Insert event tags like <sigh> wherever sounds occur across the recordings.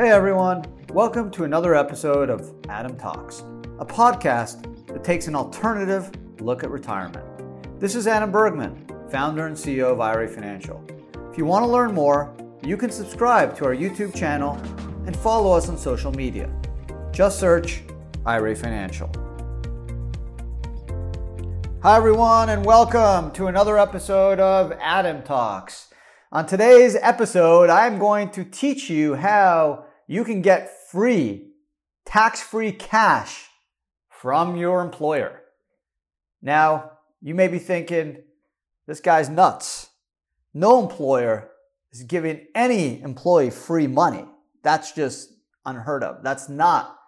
Hey everyone, welcome to another episode of Adam Talks, a podcast that takes an alternative look at retirement. This is Adam Bergman, founder and CEO of IRA Financial. If you want to learn more, you can subscribe to our YouTube channel and follow us on social media. Just search IRA Financial. Hi, everyone, and welcome to another episode of Adam Talks. On today's episode, I'm going to teach you how you can get free, tax free cash from your employer. Now, you may be thinking, this guy's nuts. No employer is giving any employee free money. That's just unheard of. That's not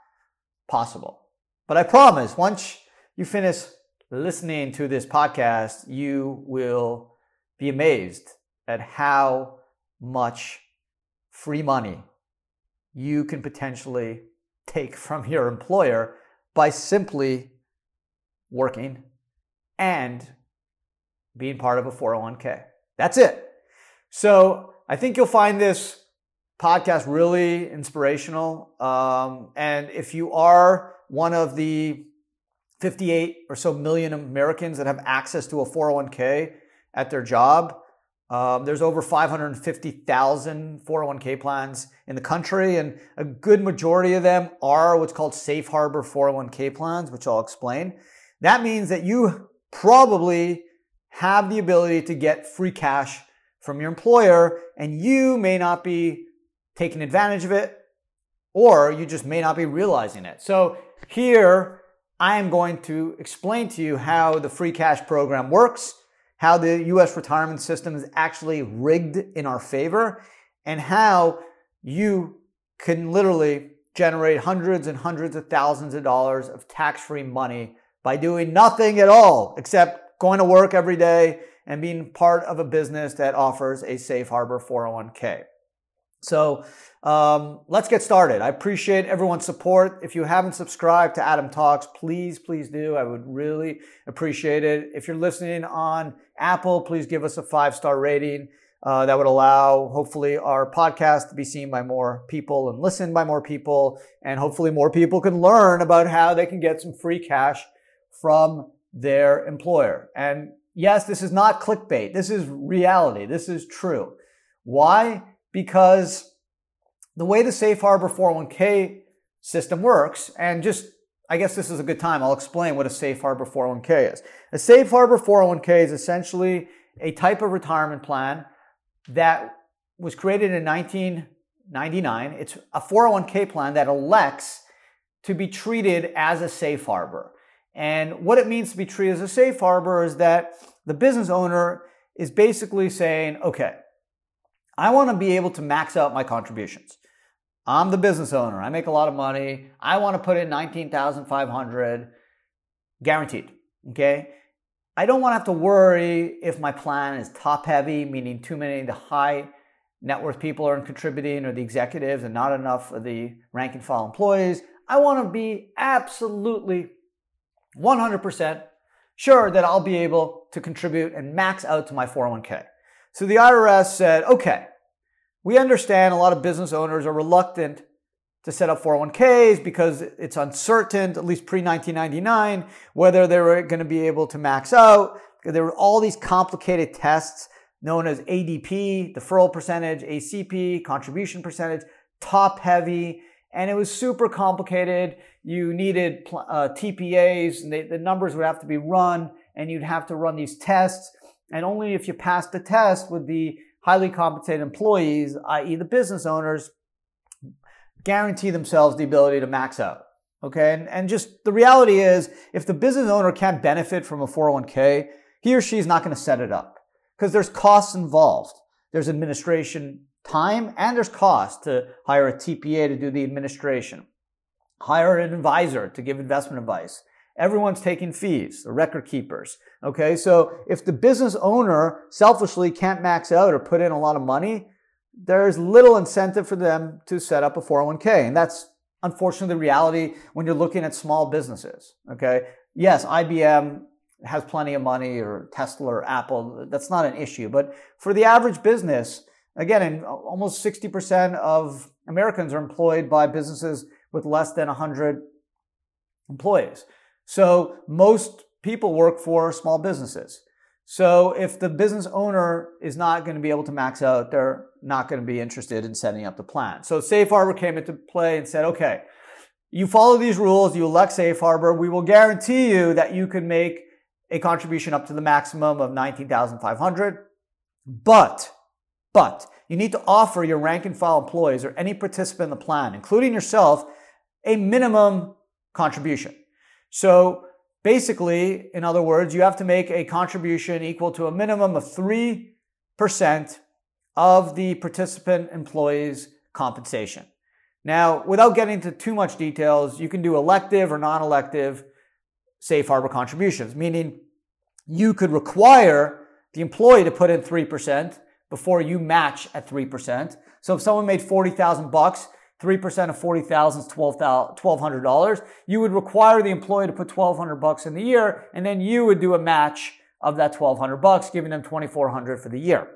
possible. But I promise, once you finish listening to this podcast, you will be amazed at how much free money you can potentially take from your employer by simply working and being part of a 401k. That's it. So I think you'll find this podcast really inspirational. Um, and if you are one of the 58 or so million Americans that have access to a 401k at their job, um, there's over 550,000 401k plans in the country, and a good majority of them are what's called safe harbor 401k plans, which I'll explain. That means that you probably have the ability to get free cash from your employer, and you may not be taking advantage of it, or you just may not be realizing it. So, here I am going to explain to you how the free cash program works how the US retirement system is actually rigged in our favor, and how you can literally generate hundreds and hundreds of thousands of dollars of tax free money by doing nothing at all except going to work every day and being part of a business that offers a safe harbor 401k. So um, let's get started. I appreciate everyone's support. If you haven't subscribed to Adam Talks, please, please do. I would really appreciate it. If you're listening on Apple, please give us a five star rating. Uh, that would allow, hopefully, our podcast to be seen by more people and listened by more people. And hopefully, more people can learn about how they can get some free cash from their employer. And yes, this is not clickbait. This is reality. This is true. Why? Because the way the Safe Harbor 401k system works, and just I guess this is a good time. I'll explain what a safe harbor 401k is. A safe harbor 401k is essentially a type of retirement plan that was created in 1999. It's a 401k plan that elects to be treated as a safe harbor. And what it means to be treated as a safe harbor is that the business owner is basically saying, okay, I want to be able to max out my contributions. I'm the business owner. I make a lot of money. I want to put in 19,500 guaranteed. Okay. I don't want to have to worry if my plan is top heavy, meaning too many of the high net worth people are contributing or the executives and not enough of the rank and file employees. I want to be absolutely 100% sure that I'll be able to contribute and max out to my 401k. So the IRS said, okay, we understand a lot of business owners are reluctant to set up 401ks because it's uncertain, at least pre 1999, whether they were going to be able to max out. There were all these complicated tests known as ADP, deferral percentage, ACP, contribution percentage, top heavy, and it was super complicated. You needed uh, TPAs, and they, the numbers would have to be run, and you'd have to run these tests. And only if you passed the test would the highly compensated employees, i.e., the business owners, guarantee themselves the ability to max out. Okay. And, and just the reality is, if the business owner can't benefit from a 401k, he or she is not going to set it up because there's costs involved. There's administration time and there's cost to hire a TPA to do the administration, hire an advisor to give investment advice, Everyone's taking fees, the record keepers. Okay, so if the business owner selfishly can't max out or put in a lot of money, there's little incentive for them to set up a 401k. And that's unfortunately the reality when you're looking at small businesses. Okay, yes, IBM has plenty of money or Tesla or Apple. That's not an issue. But for the average business, Again, in almost 60% of Americans are employed by businesses with less than 100 employees. So most people work for small businesses. So if the business owner is not going to be able to max out, they're not going to be interested in setting up the plan. So Safe Harbor came into play and said, okay, you follow these rules, you elect Safe Harbor, we will guarantee you that you can make a contribution up to the maximum of 19,500. But, but you need to offer your rank and file employees or any participant in the plan, including yourself, a minimum contribution. So basically, in other words, you have to make a contribution equal to a minimum of 3% of the participant employee's compensation. Now, without getting into too much details, you can do elective or non-elective safe harbor contributions, meaning you could require the employee to put in 3% before you match at 3%. So if someone made 40,000 bucks, 3% of 40,000 is $1,200. You would require the employee to put 1,200 bucks in the year, and then you would do a match of that 1,200 bucks, giving them 2,400 for the year.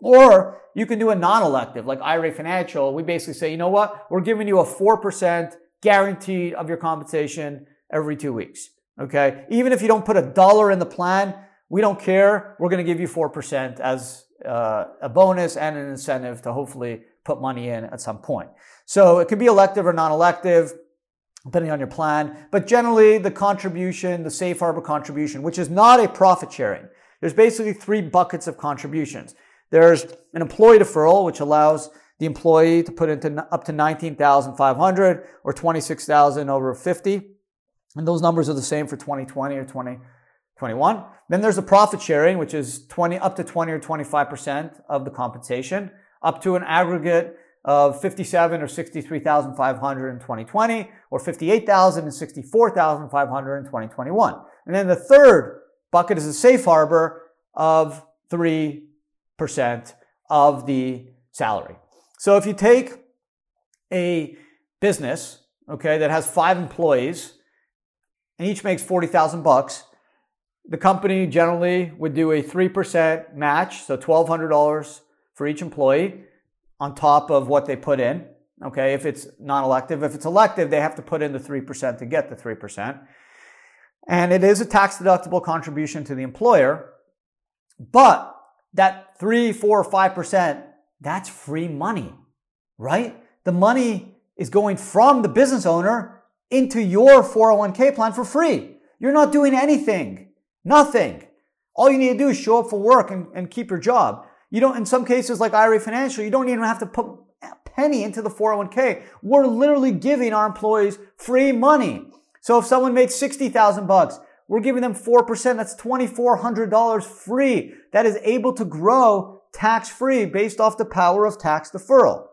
Or you can do a non-elective, like IRA Financial. We basically say, you know what? We're giving you a 4% guaranteed of your compensation every two weeks. Okay. Even if you don't put a dollar in the plan, we don't care. We're going to give you 4% as uh, a bonus and an incentive to hopefully put money in at some point. So it could be elective or non-elective, depending on your plan. But generally, the contribution, the safe harbor contribution, which is not a profit sharing, there's basically three buckets of contributions. There's an employee deferral, which allows the employee to put into up to 19,500 or 26,000 over 50. And those numbers are the same for 2020 or 2021. Then there's the profit sharing, which is 20, up to 20 or 25% of the compensation, up to an aggregate of 57 or 63,500 in 2020, or 58,000 and 64,500 in 2021. And then the third bucket is a safe harbor of 3% of the salary. So if you take a business, okay, that has five employees, and each makes 40,000 bucks, the company generally would do a 3% match, so $1,200 for each employee on top of what they put in. Okay, if it's non-elective. If it's elective, they have to put in the 3% to get the 3%. And it is a tax deductible contribution to the employer, but that 3, 4, 5%, that's free money, right? The money is going from the business owner into your 401k plan for free. You're not doing anything. Nothing. All you need to do is show up for work and, and keep your job. You don't, in some cases like IRA Financial, you don't even have to put a penny into the 401k. We're literally giving our employees free money. So if someone made 60,000 bucks, we're giving them 4%. That's $2,400 free. That is able to grow tax free based off the power of tax deferral.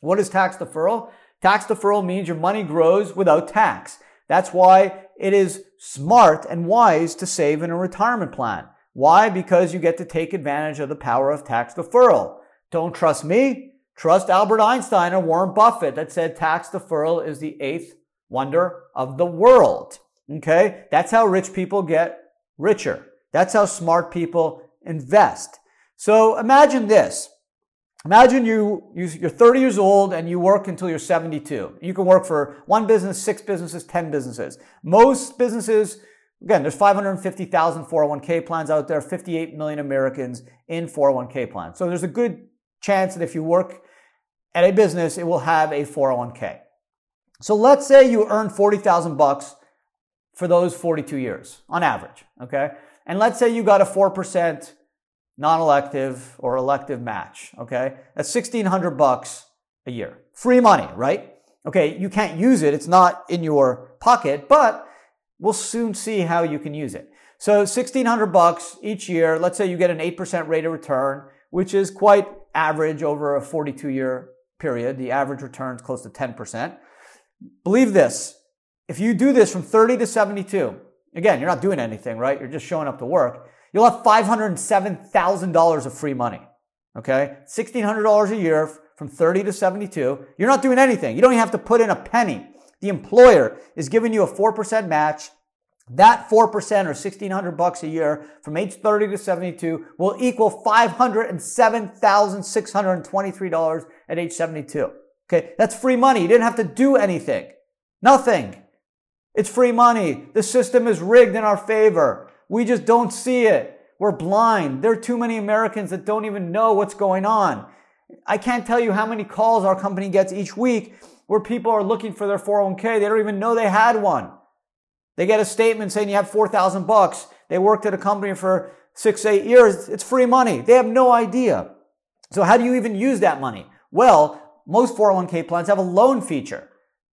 What is tax deferral? Tax deferral means your money grows without tax. That's why it is smart and wise to save in a retirement plan. Why? Because you get to take advantage of the power of tax deferral. Don't trust me? Trust Albert Einstein or Warren Buffett that said tax deferral is the eighth wonder of the world. Okay? That's how rich people get richer. That's how smart people invest. So imagine this. Imagine you, you, you're 30 years old and you work until you're 72. You can work for one business, six businesses, 10 businesses. Most businesses, again, there's 550,000 401k plans out there, 58 million Americans in 401k plans. So there's a good chance that if you work at a business, it will have a 401k. So let's say you earn 40,000 bucks for those 42 years on average, okay? And let's say you got a 4% non-elective or elective match. Okay. That's 1600 bucks a year. Free money, right? Okay. You can't use it. It's not in your pocket, but we'll soon see how you can use it. So 1600 bucks each year. Let's say you get an 8% rate of return, which is quite average over a 42 year period. The average return is close to 10%. Believe this. If you do this from 30 to 72, again, you're not doing anything, right? You're just showing up to work you'll have $507,000 of free money. Okay? $1,600 a year from 30 to 72. You're not doing anything. You don't even have to put in a penny. The employer is giving you a 4% match That 4% or 1600 bucks a year from age 30 to 72 will equal $507,623 at age 72. Okay. That's free money. You didn't have to do anything. Nothing. It's free money. The system is rigged in our favor. We just don't see it. We're blind. There are too many Americans that don't even know what's going on. I can't tell you how many calls our company gets each week where people are looking for their 401k. They don't even know they had one. They get a statement saying you have 4,000 bucks. They worked at a company for six, eight years. It's free money. They have no idea. So how do you even use that money? Well, most 401k plans have a loan feature,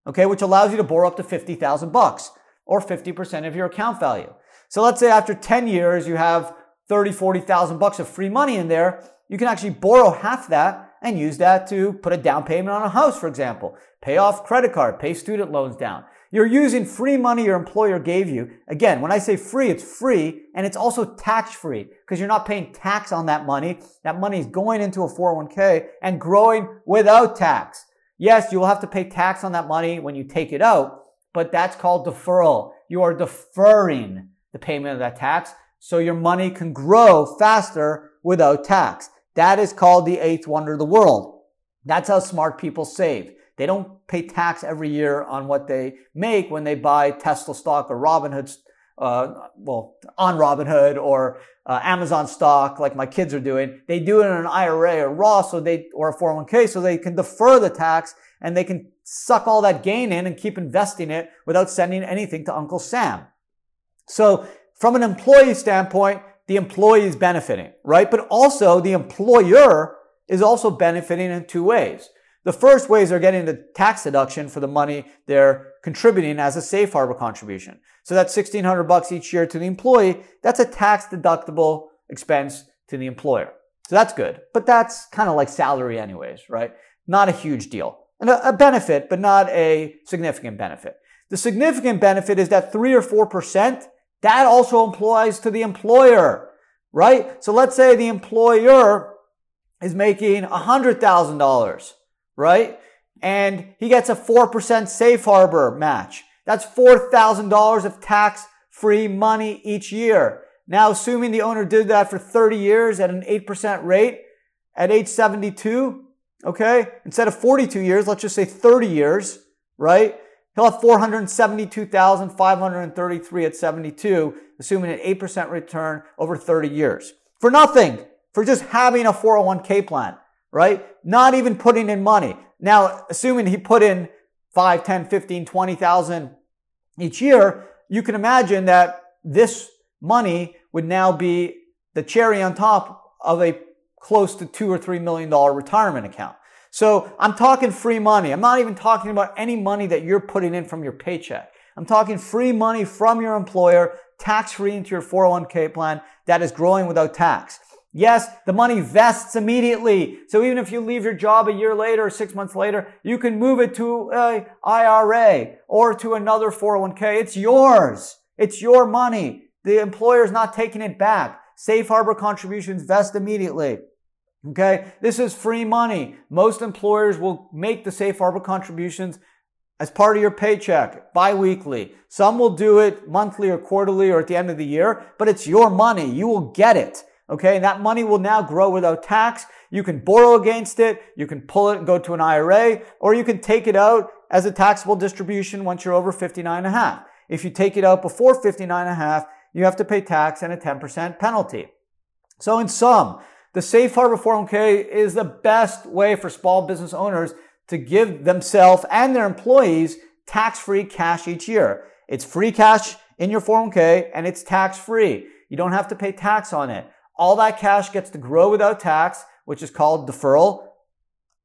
okay, which allows you to borrow up to 50,000 bucks or 50% of your account value. So let's say after 10 years, you have 30, 40,000 bucks of free money in there. You can actually borrow half that and use that to put a down payment on a house, for example, pay off credit card, pay student loans down. You're using free money your employer gave you. Again, when I say free, it's free and it's also tax free because you're not paying tax on that money. That money is going into a 401k and growing without tax. Yes, you will have to pay tax on that money when you take it out, but that's called deferral. You are deferring the payment of that tax so your money can grow faster without tax. That is called the eighth wonder of the world. That's how smart people save. They don't pay tax every year on what they make when they buy Tesla stock or Robinhood, uh, well, on Robinhood or uh, Amazon stock, like my kids are doing. They do it in an IRA or Roth, so they or a 401k, so they can defer the tax and they can suck all that gain in and keep investing it without sending anything to Uncle Sam. So, from an employee standpoint, the employee is benefiting, right? But also the employer is also benefiting in two ways. The first way is they're getting the tax deduction for the money they're contributing as a safe harbor contribution. So that's 1600 bucks each year to the employee. That's a tax deductible expense to the employer. So that's good. But that's kind of like salary anyways, right? Not a huge deal. And a, a benefit, but not a significant benefit. The significant benefit is that three or 4%, that also applies to the employer, right? So let's say the employer is making $100,000 right? And he gets a 4% safe harbor match. That's $4,000 of tax free money each year. Now, assuming the owner did that for 30 years at an 8% rate at age 72, okay? Instead of 42 years, let's just say 30 years, right? He'll have 472,533 at 72, assuming an 8% return over 30 years. For nothing, for just having a 401k plan right? Not even putting in money. Now, assuming he put in 5, 10, 15, 20,000 each year, you can imagine that this money would now be the cherry on top of a close to two or three million dollar retirement account. So I'm talking free money. I'm not even talking about any money that you're putting in from your paycheck. I'm talking free money from your employer, tax free into your 401k plan that is growing without tax. Yes, the money vests immediately. So even if you leave your job a year later or six months later, you can move it to a IRA or to another 401k. It's yours. It's your money. The employer is not taking it back. Safe harbor contributions vest immediately. Okay. This is free money. Most employers will make the safe harbor contributions as part of your paycheck biweekly. Some will do it monthly or quarterly or at the end of the year, but it's your money. You will get it. Okay, And that money will now grow without tax. You can borrow against it, you can pull it and go to an IRA, or you can take it out as a taxable distribution once you're over 59 and a half. If you take it out before 59 and a half, you have to pay tax and a 10% penalty. So in sum, the Safe Harbor 401k is the best way for small business owners to give themselves and their employees tax-free cash each year. It's free cash in your 401k and it's tax-free. You don't have to pay tax on it. All that cash gets to grow without tax, which is called deferral,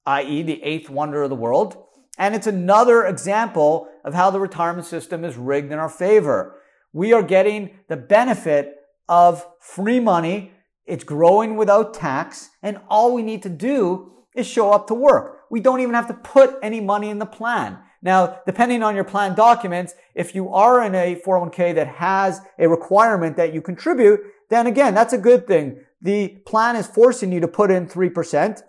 i.e. the eighth wonder of the world. And it's another example of how the retirement system is rigged in our favor. We are getting the benefit of free money. It's growing without tax. And all we need to do is show up to work. We don't even have to put any money in the plan. Now, depending on your plan documents, if you are in a 401k that has a requirement that you contribute, then again, that's a good thing. The plan is forcing you to put in 3%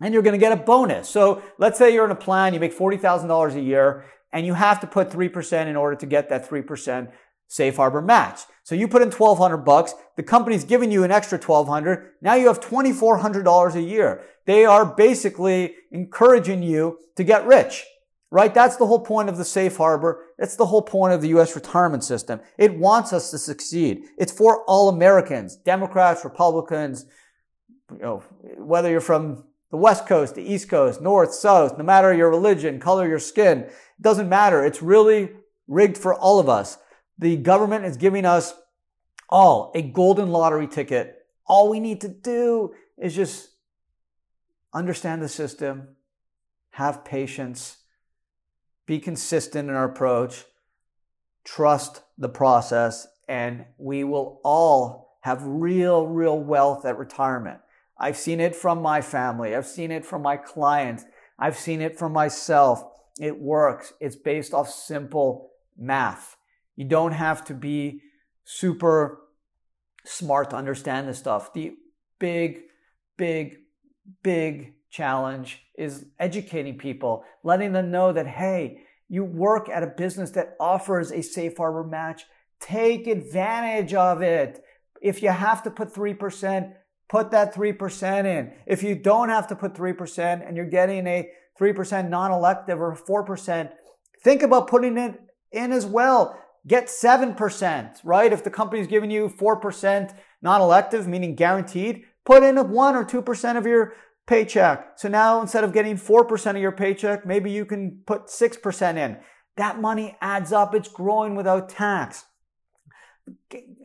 and you're going to get a bonus. So let's say you're in a plan, you make $40,000 a year and you have to put 3% in order to get that 3% safe harbor match. So you put in 1200 bucks, the company's giving you an extra 1200. Now you have $2400 a year. They are basically encouraging you to get rich. Right? That's the whole point of the safe harbor. That's the whole point of the US retirement system. It wants us to succeed. It's for all Americans, Democrats, Republicans, you know, whether you're from the West Coast, the East Coast, North, South, no matter your religion, color, your skin, it doesn't matter. It's really rigged for all of us. The government is giving us all a golden lottery ticket. All we need to do is just understand the system, have patience, be consistent in our approach, trust the process, and we will all have real, real wealth at retirement. I've seen it from my family. I've seen it from my clients. I've seen it from myself. It works. It's based off simple math. You don't have to be super smart to understand this stuff. The big, big, big challenge is educating people, letting them know that, hey, you work at a business that offers a safe harbor match. Take advantage of it. If you have to put 3%, put that 3% in. If you don't have to put 3% and you're getting a 3% non-elective or 4%, think about putting it in as well. Get 7%, right? If the company's giving you 4% non-elective, meaning guaranteed, put in a 1 or 2% of your paycheck. So now instead of getting 4% of your paycheck, maybe you can put 6% in. That money adds up. It's growing without tax.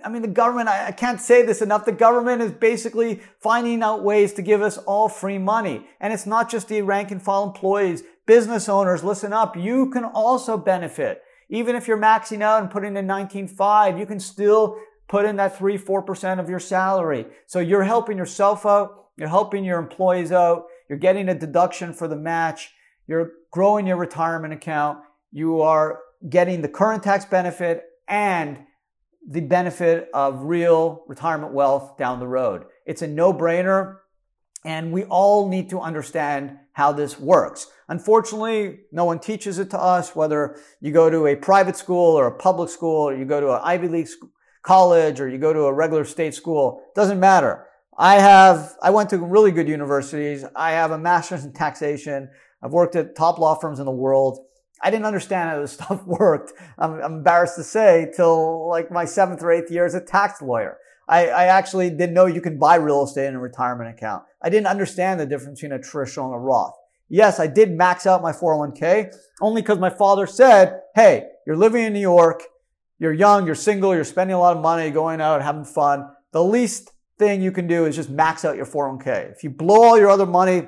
I mean, the government, I, can't say this enough. The government is basically finding out ways to give us all free money. And it's not just the rank and file employees, business owners, listen up. You can also benefit. Even if you're maxing out and putting in 19.5, you can still put in that 3 4% of your salary. So you're helping yourself out, you're helping your employees out, you're getting a deduction for the match, you're growing your retirement account, you are getting the current tax benefit and the benefit of real retirement wealth down the road. It's a no brainer. And we all need to understand how this works. Unfortunately, no one teaches it to us, whether you go to a private school or a public school, or you go to an Ivy League college, or you go to a regular state school. Doesn't matter. I have, I went to really good universities. I have a master's in taxation. I've worked at top law firms in the world. I didn't understand how this <laughs> stuff worked. I'm, I'm embarrassed to say till like my seventh or eighth year as a tax lawyer. I, I actually didn't know you can buy real estate in a retirement account. I didn't understand the difference between a traditional and a Roth. Yes, I did max out my 401k only because my father said, Hey, you're living in New York. You're young. You're single. You're spending a lot of money going out, having fun. The least thing you can do is just max out your 401k. If you blow all your other money,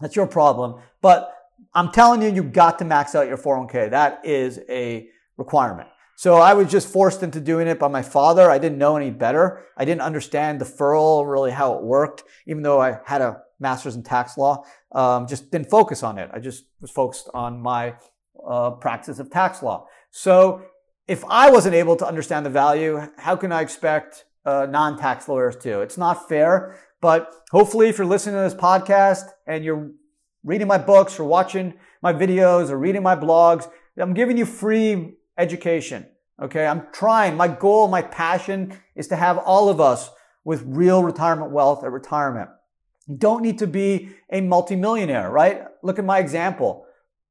that's your problem. But I'm telling you, you got to max out your 401k. That is a requirement. So I was just forced into doing it by my father. I didn't know any better. I didn't understand deferral, really how it worked, even though I had a master's in tax law. Um, just didn't focus on it. I just was focused on my uh, practice of tax law. So if I wasn't able to understand the value, how can I expect uh, non-tax lawyers to? It's not fair. But hopefully, if you're listening to this podcast and you're reading my books or watching my videos or reading my blogs, I'm giving you free education. Okay. I'm trying. My goal, my passion is to have all of us with real retirement wealth at retirement. You don't need to be a multimillionaire, right? Look at my example.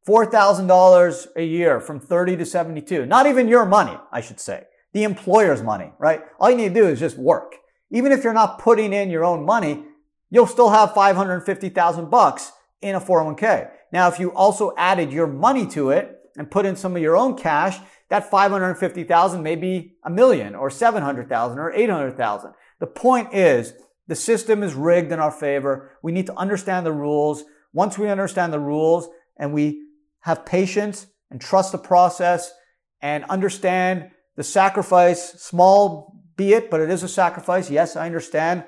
$4,000 a year from 30 to 72. Not even your money, I should say. The employer's money, right? All you need to do is just work. Even if you're not putting in your own money, you'll still have 550,000 bucks in a 401k. Now, if you also added your money to it and put in some of your own cash, that 550,000 may be a million or 700,000 or 800,000. The point is the system is rigged in our favor. We need to understand the rules. Once we understand the rules and we have patience and trust the process and understand the sacrifice, small be it, but it is a sacrifice. Yes, I understand.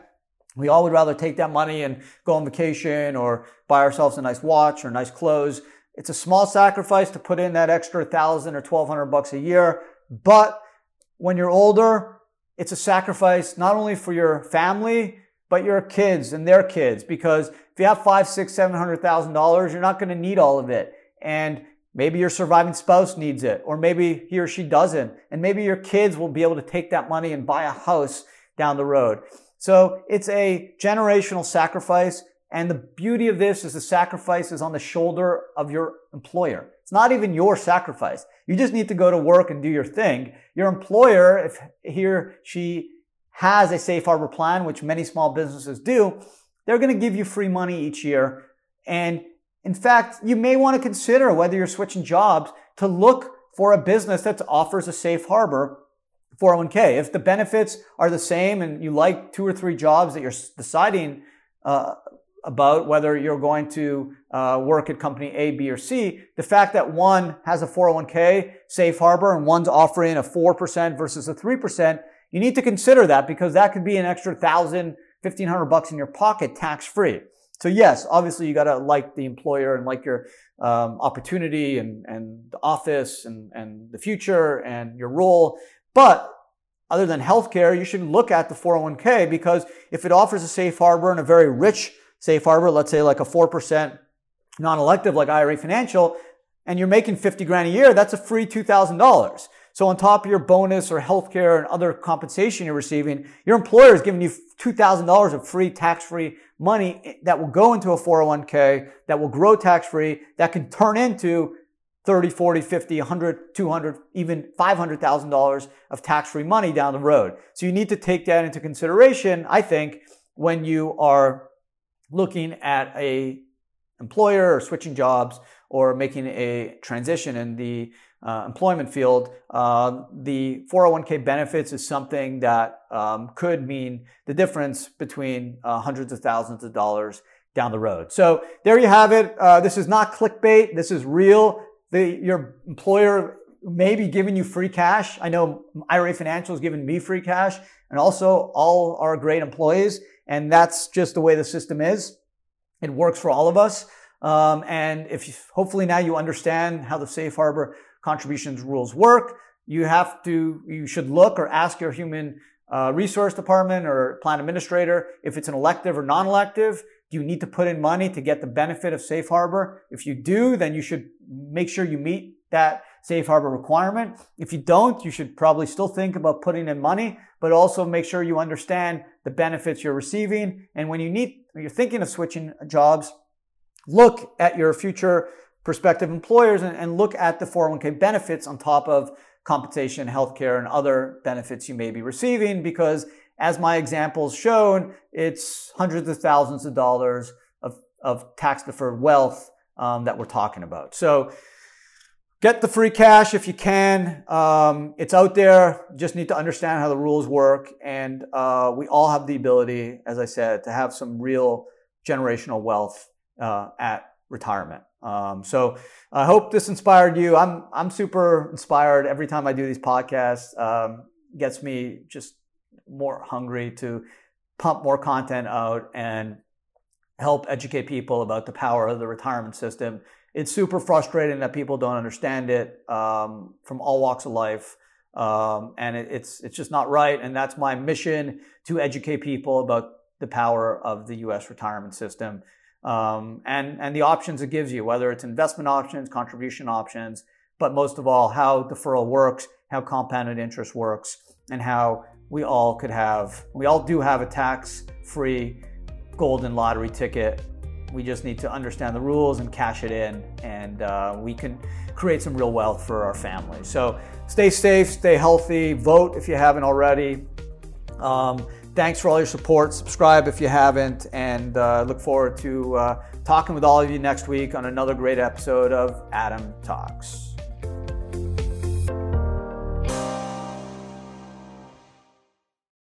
We all would rather take that money and go on vacation or buy ourselves a nice watch or nice clothes. It's a small sacrifice to put in that extra thousand or twelve hundred bucks a year. But when you're older, it's a sacrifice not only for your family, but your kids and their kids. Because if you have five, six, seven hundred thousand dollars, you're not going to need all of it. And Maybe your surviving spouse needs it, or maybe he or she doesn't. And maybe your kids will be able to take that money and buy a house down the road. So it's a generational sacrifice. And the beauty of this is the sacrifice is on the shoulder of your employer. It's not even your sacrifice. You just need to go to work and do your thing. Your employer, if he or she has a safe harbor plan, which many small businesses do, they're going to give you free money each year. And in fact, you may want to consider whether you're switching jobs to look for a business that offers a safe harbor 401k. If the benefits are the same and you like two or three jobs that you're deciding uh, about whether you're going to uh, work at company A, B, or C. The fact that one has a 401k safe harbor and one's offering a 4% versus a 3%, you need to consider that because that could be an extra thousand, fifteen hundred bucks in your pocket tax free. So yes, obviously you got to like the employer and like your um, opportunity and, and the office and, and the future and your role. But other than healthcare, you should look at the 401k because if it offers a safe harbor and a very rich safe harbor, let's say like a 4% non-elective like IRA Financial, and you're making 50 grand a year, that's a free $2,000. So on top of your bonus or healthcare and other compensation you're receiving, your employer is giving you $2,000 of free tax-free money that will go into a 401k, that will grow tax-free, that can turn into 30, 40, 50, 100, 200, even $500,000 of tax-free money down the road. So you need to take that into consideration, I think, when you are looking at a employer or switching jobs or making a transition in the uh, employment field, uh, the 401k benefits is something that um, could mean the difference between uh, hundreds of thousands of dollars down the road. So there you have it. Uh, this is not clickbait. This is real. The, your employer may be giving you free cash. I know IRA Financial is giving me free cash and also all our great employees. And that's just the way the system is. It works for all of us. Um, and if you, hopefully now you understand how the safe harbor contributions rules work, you have to, you should look or ask your human uh, resource department or plan administrator if it's an elective or non-elective. Do you need to put in money to get the benefit of safe harbor? If you do, then you should make sure you meet that safe harbor requirement. If you don't, you should probably still think about putting in money, but also make sure you understand the benefits you're receiving. And when you need, when you're thinking of switching jobs, look at your future prospective employers and, and look at the 401k benefits on top of compensation, healthcare, and other benefits you may be receiving because as my examples shown, it's hundreds of thousands of dollars of, of tax deferred wealth um, that we're talking about. So Get the free cash if you can. Um, it's out there. You just need to understand how the rules work. And uh, we all have the ability, as I said, to have some real generational wealth uh, at retirement. Um, so I hope this inspired you. I'm I'm super inspired every time I do these podcasts. Um, gets me just more hungry to pump more content out and help educate people about the power of the retirement system it's super frustrating that people don't understand it um, from all walks of life. Um, and it, it's it's just not right. And that's my mission to educate people about the power of the U.S. retirement system um, and and the options it gives you, whether it's investment options, contribution options, but most of all, how deferral works, how compounded interest works, and how we all could have we all do have a tax-free golden lottery ticket we just need to understand the rules and cash it in, and uh, we can create some real wealth for our family. So stay safe, stay healthy, vote if you haven't already. Um, thanks for all your support. Subscribe if you haven't, and uh, look forward to uh, talking with all of you next week on another great episode of Adam Talks.